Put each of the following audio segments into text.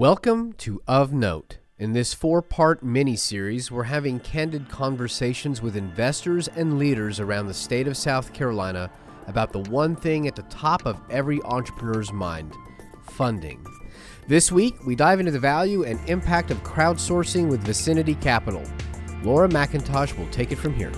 Welcome to Of Note. In this four part mini series, we're having candid conversations with investors and leaders around the state of South Carolina about the one thing at the top of every entrepreneur's mind funding. This week, we dive into the value and impact of crowdsourcing with Vicinity Capital. Laura McIntosh will take it from here.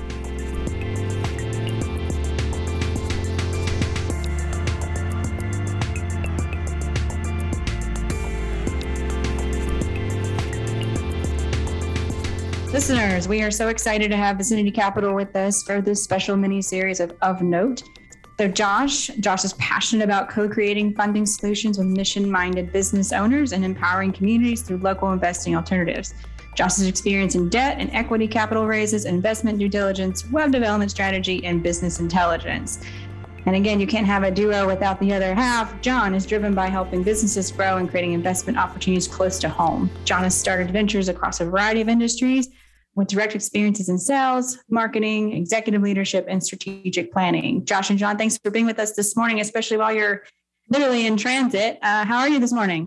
Listeners, we are so excited to have Vicinity Capital with us for this special mini series of, of Note. So, Josh, Josh is passionate about co creating funding solutions with mission minded business owners and empowering communities through local investing alternatives. Josh's experience in debt and equity capital raises, investment due diligence, web development strategy, and business intelligence. And again, you can't have a duo without the other half. John is driven by helping businesses grow and creating investment opportunities close to home. John has started ventures across a variety of industries with direct experiences in sales, marketing, executive leadership, and strategic planning. Josh and John, thanks for being with us this morning, especially while you're literally in transit. Uh, how are you this morning?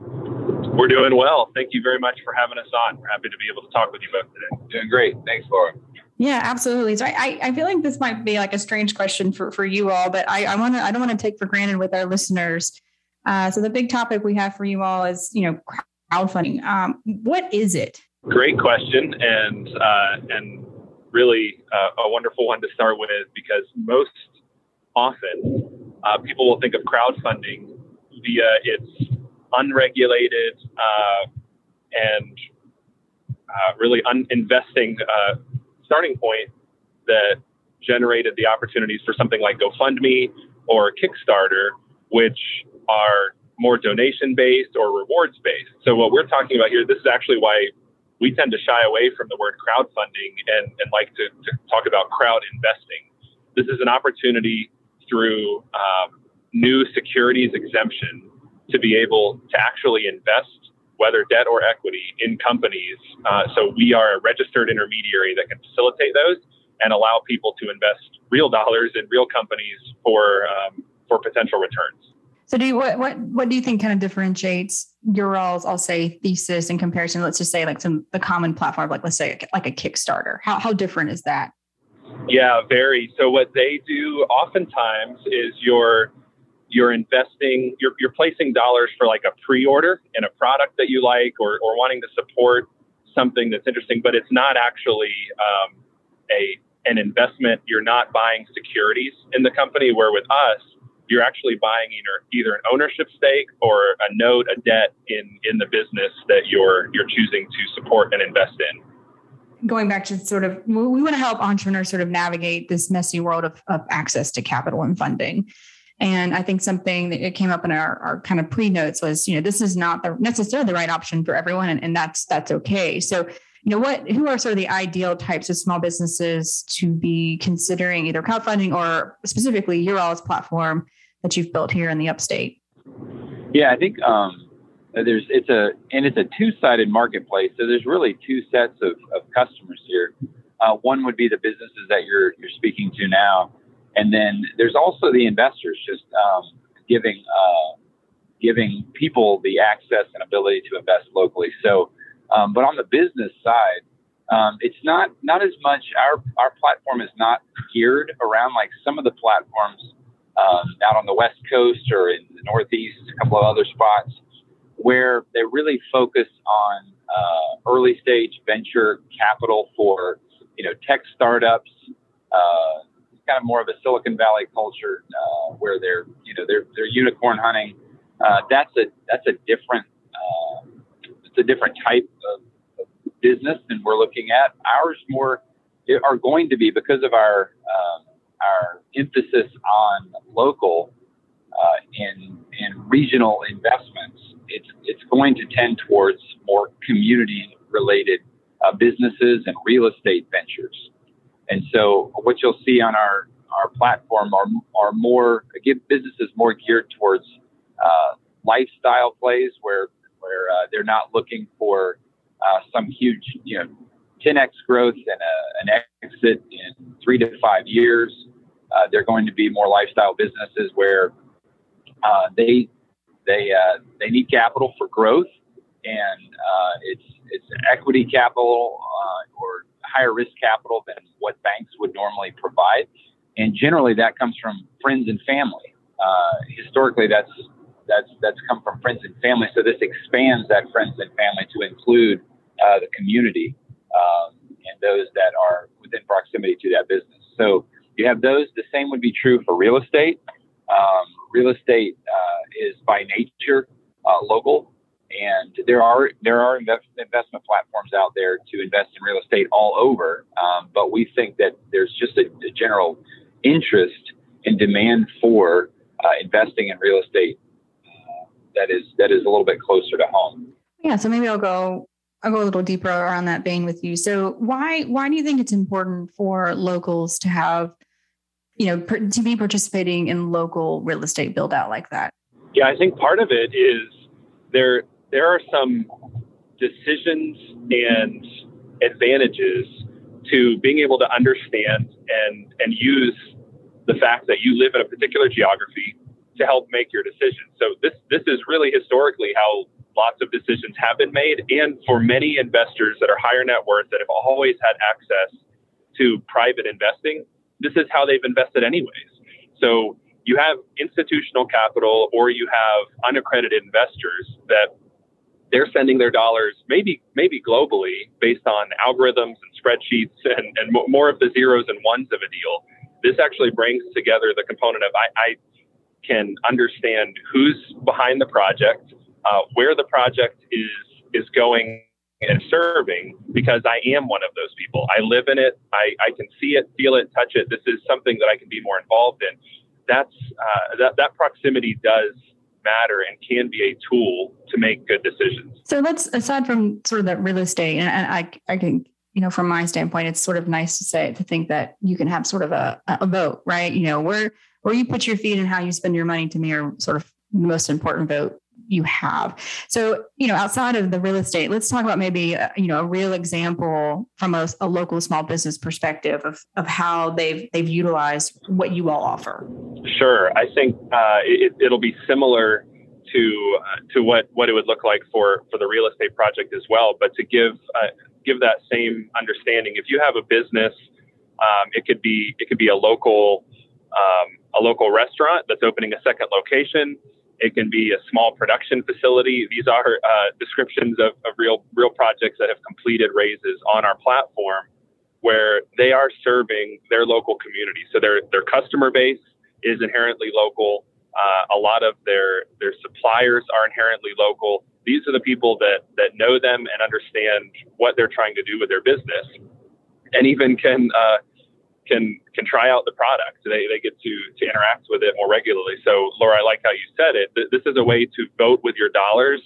We're doing well. Thank you very much for having us on. We're happy to be able to talk with you both today. Doing great. Thanks, Laura. Yeah, absolutely. So I, I feel like this might be like a strange question for, for you all, but I, I want to I don't want to take for granted with our listeners. Uh, so the big topic we have for you all is you know crowdfunding. Um, what is it? Great question, and uh, and really uh, a wonderful one to start with because most often uh, people will think of crowdfunding via its unregulated uh, and uh, really uninvesting uh, starting point that generated the opportunities for something like GoFundMe or Kickstarter, which are more donation based or rewards based. So what we're talking about here, this is actually why we tend to shy away from the word crowdfunding and, and like to, to talk about crowd investing. This is an opportunity through um, new securities exemption to be able to actually invest, whether debt or equity, in companies. Uh, so we are a registered intermediary that can facilitate those and allow people to invest real dollars in real companies for um, for potential returns. So do you what what what do you think kind of differentiates your all's I'll say thesis in comparison? Let's just say like some the common platform, like let's say like a Kickstarter. How how different is that? Yeah, very. So what they do oftentimes is you're you're investing, you're you're placing dollars for like a pre-order in a product that you like or or wanting to support something that's interesting, but it's not actually um, a an investment. You're not buying securities in the company. Where with us, you're actually buying either either an ownership stake or a note, a debt in in the business that you're you're choosing to support and invest in. Going back to sort of, we want to help entrepreneurs sort of navigate this messy world of, of access to capital and funding. And I think something that came up in our, our kind of pre notes was, you know, this is not the, necessarily the right option for everyone, and, and that's that's okay. So you know what who are sort of the ideal types of small businesses to be considering either crowdfunding or specifically your all's platform that you've built here in the upstate? Yeah i think um, there's it's a and it's a two-sided marketplace. So there's really two sets of, of customers here. Uh, one would be the businesses that you're you're speaking to now. And then there's also the investors just um, giving uh, giving people the access and ability to invest locally. So um, but on the business side, um, it's not not as much. Our our platform is not geared around like some of the platforms um, out on the West Coast or in the Northeast, a couple of other spots where they really focus on uh, early stage venture capital for you know tech startups. Uh, kind of more of a Silicon Valley culture uh, where they're you know they're they're unicorn hunting. Uh, that's a that's a different uh, it's a different type of, business than we're looking at. Ours more are going to be because of our um, our emphasis on local uh, and and regional investments. It's it's going to tend towards more community related uh, businesses and real estate ventures. And so what you'll see on our our platform are are more give businesses more geared towards uh, lifestyle plays where where uh, they're not looking for uh, some huge, you know, 10x growth and a, an exit in three to five years. Uh, they're going to be more lifestyle businesses where uh, they they uh, they need capital for growth, and uh, it's it's equity capital or higher risk capital than what banks would normally provide, and generally that comes from friends and family. Historically, that's that's that's come from friends and family. So this expands that friends and family to include uh, the community um, and those that are within proximity to that business. So you have those. The same would be true for real estate. Um, real estate uh, is by nature uh, local, and there are there are invest, investment platforms out there to invest in real estate all over. Um, but we think that there's just a, a general interest and demand for uh, investing in real estate that is that is a little bit closer to home. Yeah, so maybe I'll go I'll go a little deeper around that vein with you. So why why do you think it's important for locals to have you know to be participating in local real estate build out like that? Yeah, I think part of it is there there are some decisions and advantages to being able to understand and and use the fact that you live in a particular geography to help make your decisions. So this this is really historically how lots of decisions have been made, and for many investors that are higher net worth that have always had access to private investing, this is how they've invested anyways. So you have institutional capital or you have unaccredited investors that they're sending their dollars maybe maybe globally based on algorithms and spreadsheets and, and more of the zeros and ones of a deal. This actually brings together the component of I, I can understand who's behind the project, uh, where the project is is going and serving because I am one of those people. I live in it. I, I can see it, feel it, touch it. This is something that I can be more involved in. That's uh, that that proximity does matter and can be a tool to make good decisions. So let's aside from sort of that real estate, and I I can you know from my standpoint, it's sort of nice to say to think that you can have sort of a a vote, right? You know where where you put your feet and how you spend your money to me are sort of the most important vote you have. So, you know, outside of the real estate, let's talk about maybe, uh, you know, a real example from a, a, local small business perspective of, of how they've, they've utilized what you all offer. Sure. I think uh, it, will be similar to, uh, to what, what it would look like for, for the real estate project as well. But to give, uh, give that same understanding, if you have a business, um, it could be, it could be a local, um, a local restaurant that's opening a second location it can be a small production facility. These are uh, descriptions of, of real real projects that have completed raises on our platform, where they are serving their local community. So their their customer base is inherently local. Uh, a lot of their their suppliers are inherently local. These are the people that that know them and understand what they're trying to do with their business, and even can uh, can can try out the product. They, they get to to interact with it more regularly. So Laura, I like how you said it. This is a way to vote with your dollars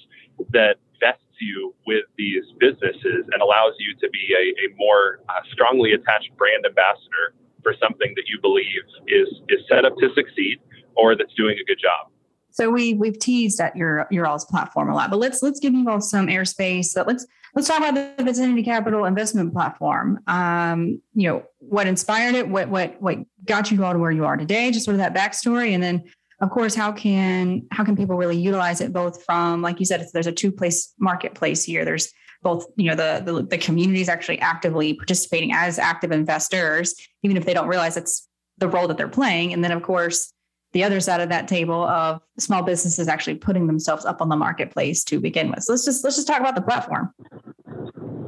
that vests you with these businesses and allows you to be a, a more uh, strongly attached brand ambassador for something that you believe is is set up to succeed or that's doing a good job. So we we've teased at your your all's platform a lot, but let's let's give you all some airspace. So let's let's talk about the Vicinity Capital investment platform. Um, you know, what inspired it, what what what got you all to where you are today, just sort of that backstory, and then of course, how can how can people really utilize it both from, like you said, there's a two place marketplace here. There's both, you know, the, the the community is actually actively participating as active investors, even if they don't realize it's the role that they're playing, and then of course the other side of that table of small businesses actually putting themselves up on the marketplace to begin with. So let's just let's just talk about the platform.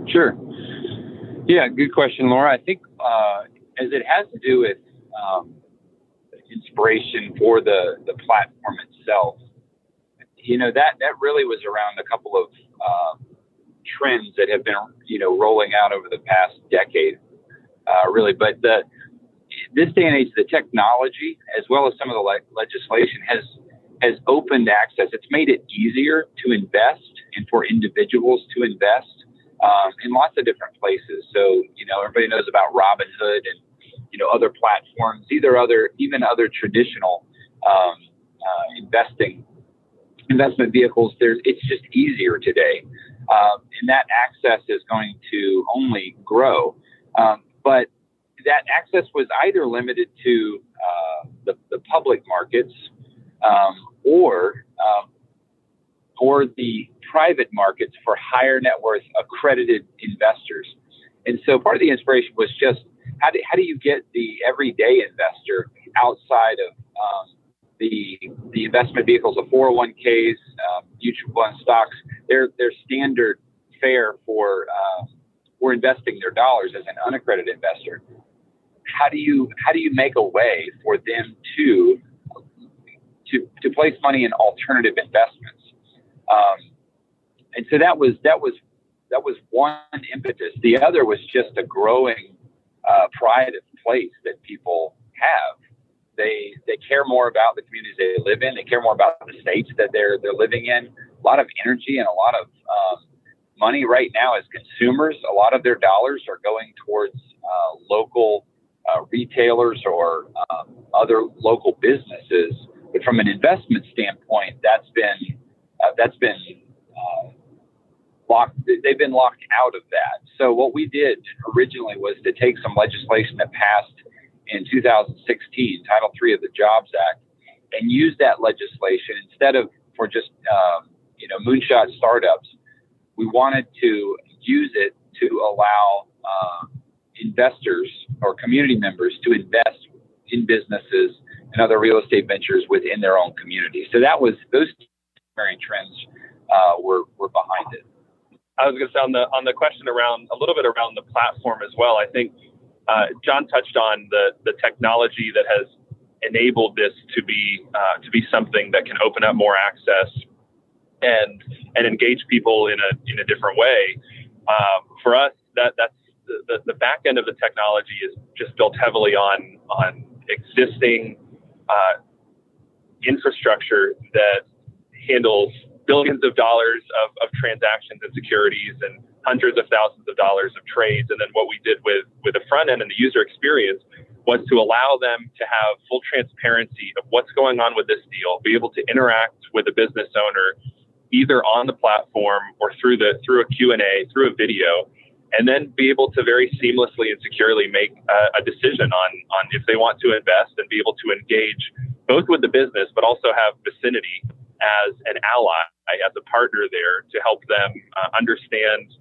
Sure. Yeah, good question, Laura. I think uh, as it has to do with um, inspiration for the the platform itself, you know that that really was around a couple of uh, trends that have been you know rolling out over the past decade, uh, really. But the this day and age, the technology as well as some of the le- legislation has has opened access. It's made it easier to invest and for individuals to invest um, in lots of different places. So you know, everybody knows about Robinhood and you know other platforms, either other even other traditional um, uh, investing investment vehicles. There's it's just easier today, um, and that access is going to only grow. Um, but that access was either limited to uh, the, the, public markets um, or um, or the private markets for higher net worth accredited investors. And so part of the inspiration was just how do, how do you get the everyday investor outside of um, the the investment vehicles of 401ks, um, mutual fund stocks? They're they're standard fare for uh, for investing their dollars as an unaccredited investor. How do you how do you make a way for them to to to place money in alternative investments? Um, and so that was that was that was one impetus. The other was just a growing uh, pride of place that people have. They they care more about the communities they live in. They care more about the states that they're they're living in. A lot of energy and a lot of um, money right now as consumers. A lot of their dollars are going towards uh, local uh, retailers or um, other local businesses. But from an investment standpoint, that's been uh, that's been uh, locked. They've been locked out of that. So what we did originally was to take some legislation that passed in 2016, Title III of the Jobs Act, and use that legislation instead of for just um, you know moonshot startups. We wanted to use it to allow uh, investors or community members to invest in businesses and other real estate ventures within their own community. So that was those primary trends uh, were were behind it. I was going to say on the on the question around a little bit around the platform as well. I think uh, John touched on the the technology that has enabled this to be uh, to be something that can open up more access and and engage people in a in a different way. Um, for us, that that's the, the back end of the technology is just built heavily on on existing uh, infrastructure that handles billions of dollars of, of transactions and securities and hundreds of thousands of dollars of trades. And then what we did with, with the front end and the user experience was to allow them to have full transparency of what's going on with this deal, be able to interact with the business owner either on the platform or through the through a Q&A, through a video, and then be able to very seamlessly and securely make a, decision on on if they want to invest and be able to engage both with the business but also have vicinity as an ally, as a partner there to help them uh, understand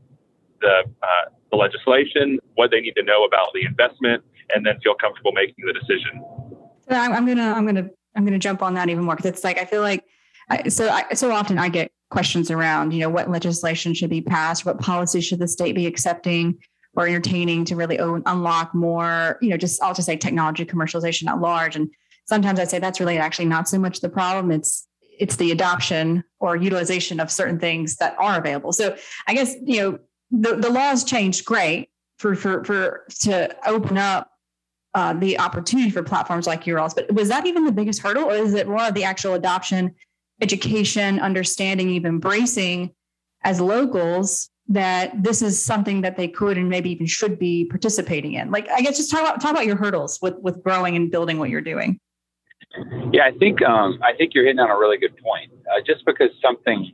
the, uh, the legislation, what they need to know about the investment, and then feel comfortable making the decision. So I'm gonna I'm gonna I'm gonna jump on that even more because it's like I feel like So I, so often I get questions around you know what legislation should be passed, what policies should the state be accepting or entertaining to really own, unlock more you know just I'll just say technology commercialization at large and sometimes I say that's really actually not so much the problem it's it's the adoption or utilization of certain things that are available. So I guess you know the, the laws changed great for for for to open up uh, the opportunity for platforms like yours. But was that even the biggest hurdle, or is it more of the actual adoption, education, understanding, even embracing as locals that this is something that they could and maybe even should be participating in? Like, I guess just talk about talk about your hurdles with with growing and building what you're doing. Yeah, I think um, I think you're hitting on a really good point. Uh, just because something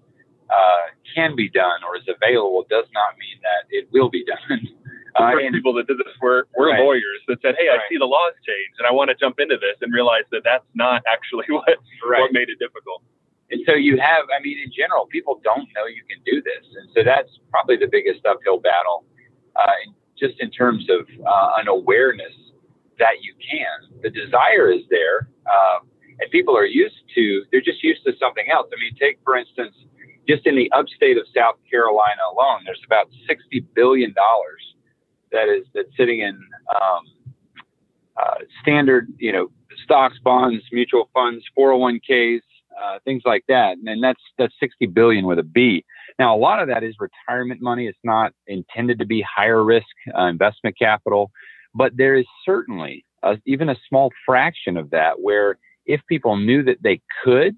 uh, can be done or is available does not mean that it will be done. Uh, the first people that did this were, were right. lawyers that said, "Hey, right. I see the laws change, and I want to jump into this," and realize that that's not actually what right. what made it difficult. And so you have, I mean, in general, people don't know you can do this, and so that's probably the biggest uphill battle, uh, just in terms of uh, an awareness that you can. The desire is there, um, and people are used to. They're just used to something else. I mean, take for instance, just in the upstate of South Carolina alone, there's about sixty billion dollars that is that's sitting in um, uh, standard, you know, stocks, bonds, mutual funds, 401ks, uh, things like that, and that's that's sixty billion with a B. Now, a lot of that is retirement money. It's not intended to be higher risk uh, investment capital. But there is certainly a, even a small fraction of that where if people knew that they could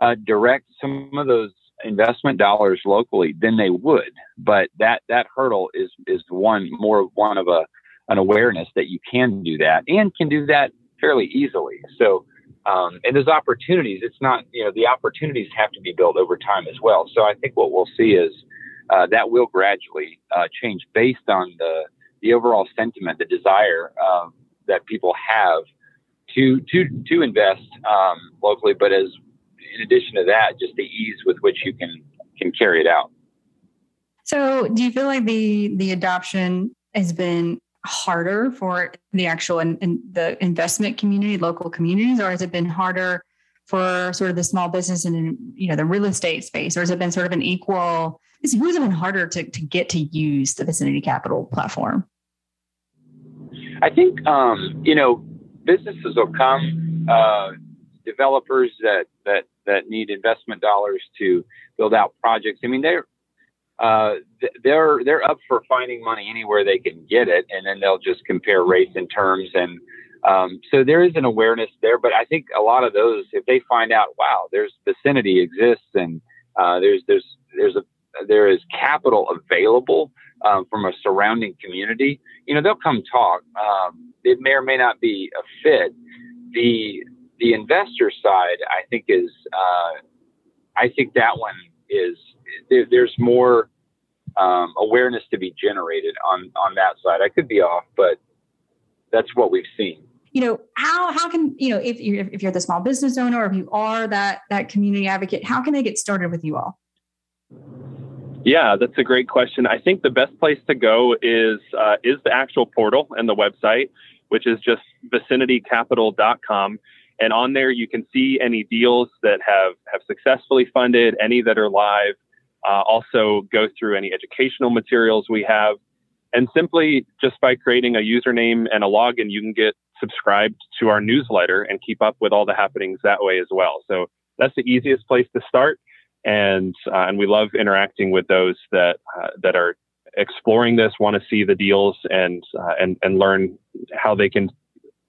uh, direct some of those investment dollars locally, then they would. But that that hurdle is is one more one of a an awareness that you can do that and can do that fairly easily. So. Um, and those opportunities, it's not, you know, the opportunities have to be built over time as well. So I think what we'll see is uh, that will gradually uh, change based on the the overall sentiment, the desire um, that people have to to to invest um, locally, but as in addition to that, just the ease with which you can can carry it out. So, do you feel like the the adoption has been harder for the actual and in, in the investment community, local communities, or has it been harder for sort of the small business and you know the real estate space, or has it been sort of an equal? Who's it been harder to to get to use the Vicinity Capital platform? I think um, you know businesses will come, uh, developers that that that need investment dollars to build out projects. I mean, they're uh, they're they're up for finding money anywhere they can get it, and then they'll just compare rates and terms, and um, so there is an awareness there. But I think a lot of those, if they find out, wow, there's vicinity exists, and uh, there's there's there's a there is capital available um, from a surrounding community, you know, they'll come talk. Um, it may or may not be a fit. The the investor side, I think, is uh, I think that one is there, there's more um, awareness to be generated on on that side. I could be off, but that's what we've seen. You know how how can you know if you're if you're the small business owner or if you are that that community advocate, how can they get started with you all? Yeah, that's a great question. I think the best place to go is uh, is the actual portal and the website, which is just vicinitycapital.com. And on there, you can see any deals that have, have successfully funded, any that are live, uh, also go through any educational materials we have. And simply just by creating a username and a login, you can get subscribed to our newsletter and keep up with all the happenings that way as well. So that's the easiest place to start. And, uh, and we love interacting with those that, uh, that are exploring this, want to see the deals and, uh, and, and learn how they can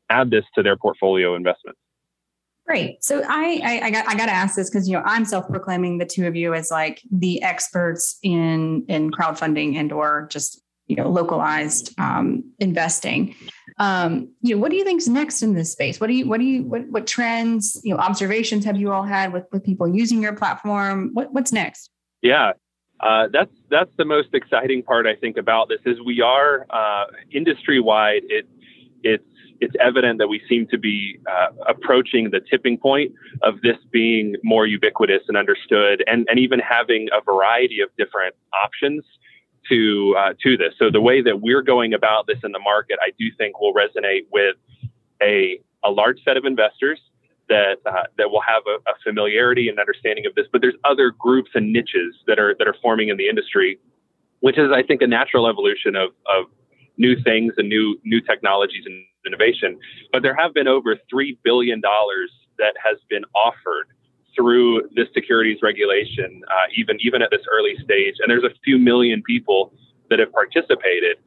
add this to their portfolio investments. Great. So I, I, I got I got to ask this because you know I'm self-proclaiming the two of you as like the experts in in crowdfunding and or just you know localized um, investing. Um, you know, what do you think's next in this space? What do you what do you what what trends you know observations have you all had with with people using your platform? What what's next? Yeah, uh, that's that's the most exciting part I think about this is we are uh, industry wide. It it's it's evident that we seem to be uh, approaching the tipping point of this being more ubiquitous and understood, and, and even having a variety of different options to uh, to this. So the way that we're going about this in the market, I do think will resonate with a a large set of investors that uh, that will have a, a, familiarity and understanding of this. But there's other groups and niches that are that are forming in the industry, which is I think a natural evolution of of new things and new new technologies and innovation. But there have been over $3 billion that has been offered through this securities regulation, uh, even, even at this early stage. And there's a few million people that have participated.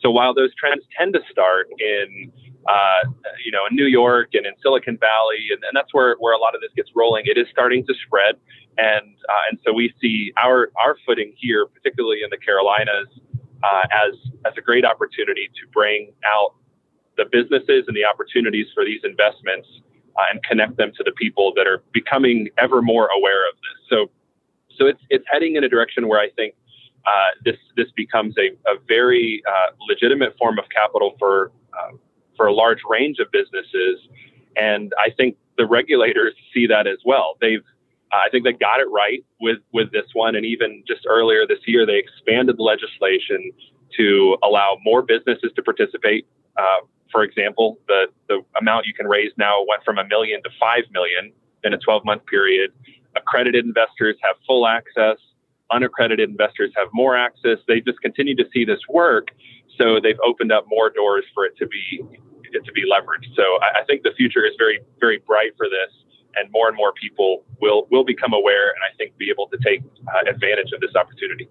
So while those trends tend to start in, uh, you know, in New York and in Silicon Valley, and, and, that's where, where a lot of this gets rolling, it is starting to spread. And, uh, and so we see our, our footing here, particularly in the Carolinas, uh, as, as a great opportunity to bring out the businesses and the opportunities for these investments uh, and connect them to the people that are becoming ever more aware of this. So, so it's it's heading in a direction where I think uh, this this becomes a, a very uh, legitimate form of capital for uh, for a large range of businesses, and I think the regulators see that as well. They've uh, I think they got it right with with this one, and even just earlier this year, they expanded the legislation to allow more businesses to participate. For example, the, the amount you can raise now went from a million to five million in a 12 month period. Accredited investors have full access. Unaccredited investors have more access. They just continue to see this work. So they've opened up more doors for it to be it to be leveraged. So I, I think the future is very, very bright for this and more and more people will will become aware and I think be able to take uh, advantage of this opportunity.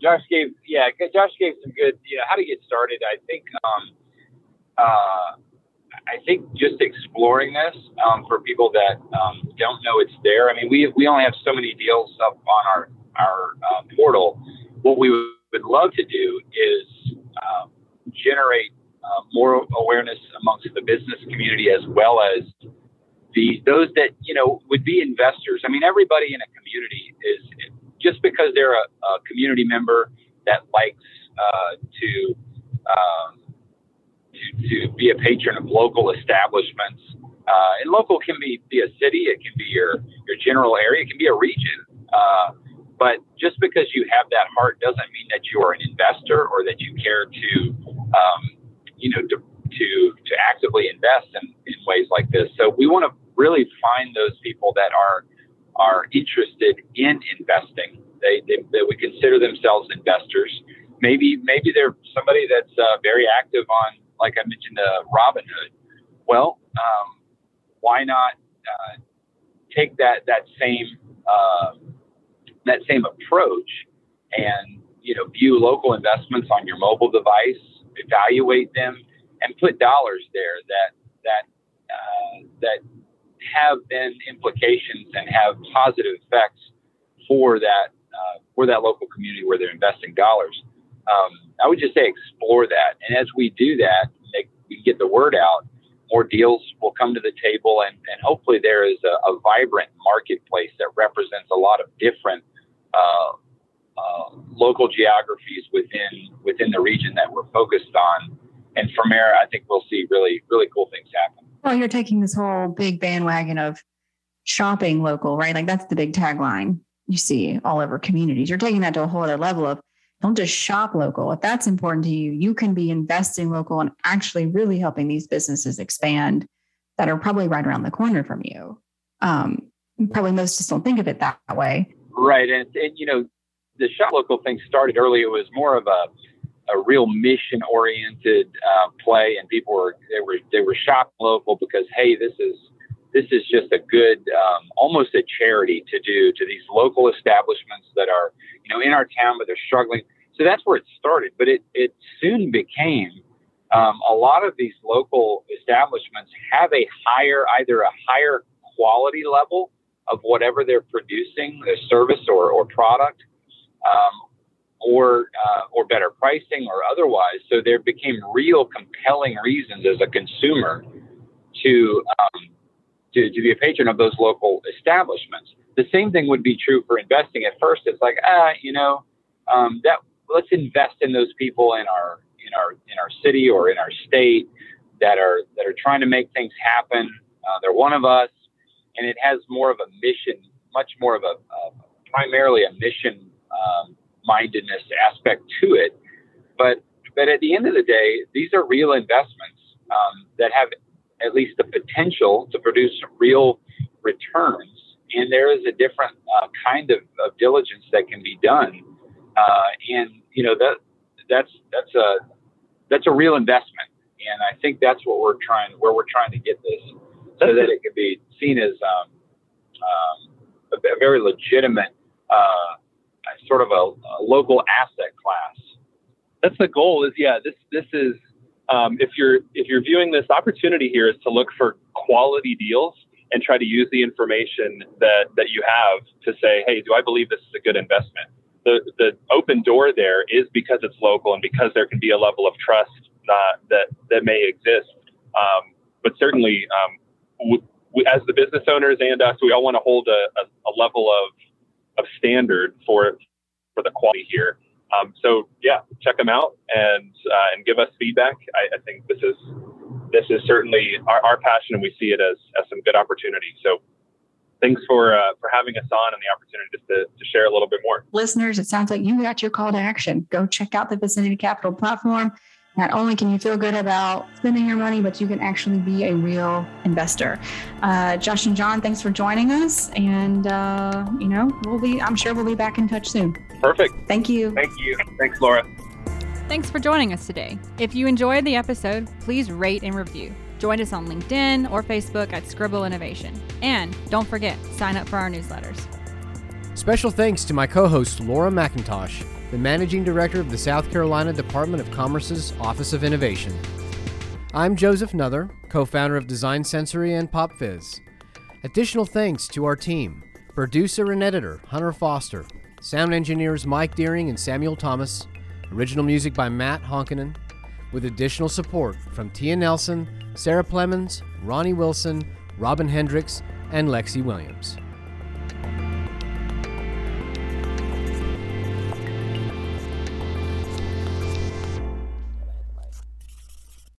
Josh gave yeah, Josh gave some good yeah how to get started. I think um, uh, I think just exploring this um, for people that um, don't know it's there. I mean, we we only have so many deals up on our our uh, portal. What we would love to do is uh, generate uh, more awareness amongst the business community as well as the those that you know would be investors. I mean, everybody in a community is just because they're a, a community member that likes uh, to um, to, be a patron of local establishments. Uh, and local can be, be a city, it can be your, your general area, it can be a region. Uh, But just because you have that heart doesn't mean that you are an investor or that you care to, um, you know, to, to, to actively invest in, in ways like this. So we want to really find those people that are, are interested in investing. They, they, they would consider themselves investors. Maybe, maybe they're somebody that's uh, very active on, like I mentioned, uh, Robinhood. Well, um, why not uh, take that that same uh, that same approach and you know view local investments on your mobile device, evaluate them, and put dollars there that that uh, that have then implications and have positive effects for that uh, for that local community where they're investing dollars. Um, I would just say explore that, and as we do that, make, we get the word out. More deals will come to the table, and, and hopefully there is a, a vibrant marketplace that represents a lot of different uh, uh, local geographies within within the region that we're focused on. And from there, I think we'll see really really cool things happen. Well, you're taking this whole big bandwagon of shopping local, right? Like that's the big tagline you see all over communities. You're taking that to a whole other level of don't just shop local. If that's important to you, you can be investing local and actually really helping these businesses expand that are probably right around the corner from you. Um, probably most just don't think of it that way. Right, and, and you know, the shop local thing started early. It was more of a a real mission oriented uh, play, and people were they were they were shopping local because hey, this is this is just a good um, almost a charity to do to these local establishments that are you know in our town but they're struggling. So that's where it started, but it it soon became. Um, a lot of these local establishments have a higher, either a higher quality level of whatever they're producing, the service or, or product, um, or uh, or better pricing or otherwise. So there became real compelling reasons as a consumer to um, to, to be a patron of those local establishments. The same thing would be true for investing. At first, it's like ah, you know, um, that let's invest in those people in our in our in our city or in our state that are that are trying to make things happen. Uh, they're one of us and it has more of a mission, much more of a primarily a mission um, mindedness aspect to it. But but at the end of the day, these are real investments um, that have at least the potential to produce some real returns. And there is a different uh, kind of, of, diligence that can be done, uh, and you know that that's that's a that's a real investment. And I think that's what we're trying where we're trying to get this so that it can be seen as um, um, a, a, very legitimate uh, sort of a, a, local asset class. That's the goal. Is yeah, this this is um, if you're if you're viewing this opportunity here is to look for quality deals and try to use the information that that you have to say, hey, do I believe this is a good investment? The the open door there is because it's local and because there can be a level of trust uh, that that may exist. Um, but certainly, um, we, as the business owners and us, we all want to hold a, a, a, level of of standard for for the quality here. Um, so yeah, check them out and uh, and give us feedback. I, I, think this is this is certainly our, our, passion, and we see it as as some good opportunity. So thanks for uh, for having us on and the opportunity just to, to share a little bit more. Listeners, it sounds like you got your call to action. Go check out the Vicinity Capital platform not only can you feel good about spending your money, but you can actually be a real investor. Uh, Josh and John, thanks for joining us. And, uh, you know, we'll be, I'm sure we'll be back in touch soon. Perfect. Thank you. Thank you. Thanks, Laura. Thanks for joining us today. If you enjoyed the episode, please rate and review. Join us on LinkedIn or Facebook at Scribble Innovation. And don't forget, sign up for our newsletters. Special thanks to my co host, Laura McIntosh the Managing Director of the South Carolina Department of Commerce's Office of Innovation. I'm Joseph Nuther, co founder of Design Sensory and PopFizz. Additional thanks to our team producer and editor Hunter Foster, sound engineers Mike Deering and Samuel Thomas, original music by Matt Honkinen, with additional support from Tia Nelson, Sarah Plemons, Ronnie Wilson, Robin Hendricks, and Lexi Williams.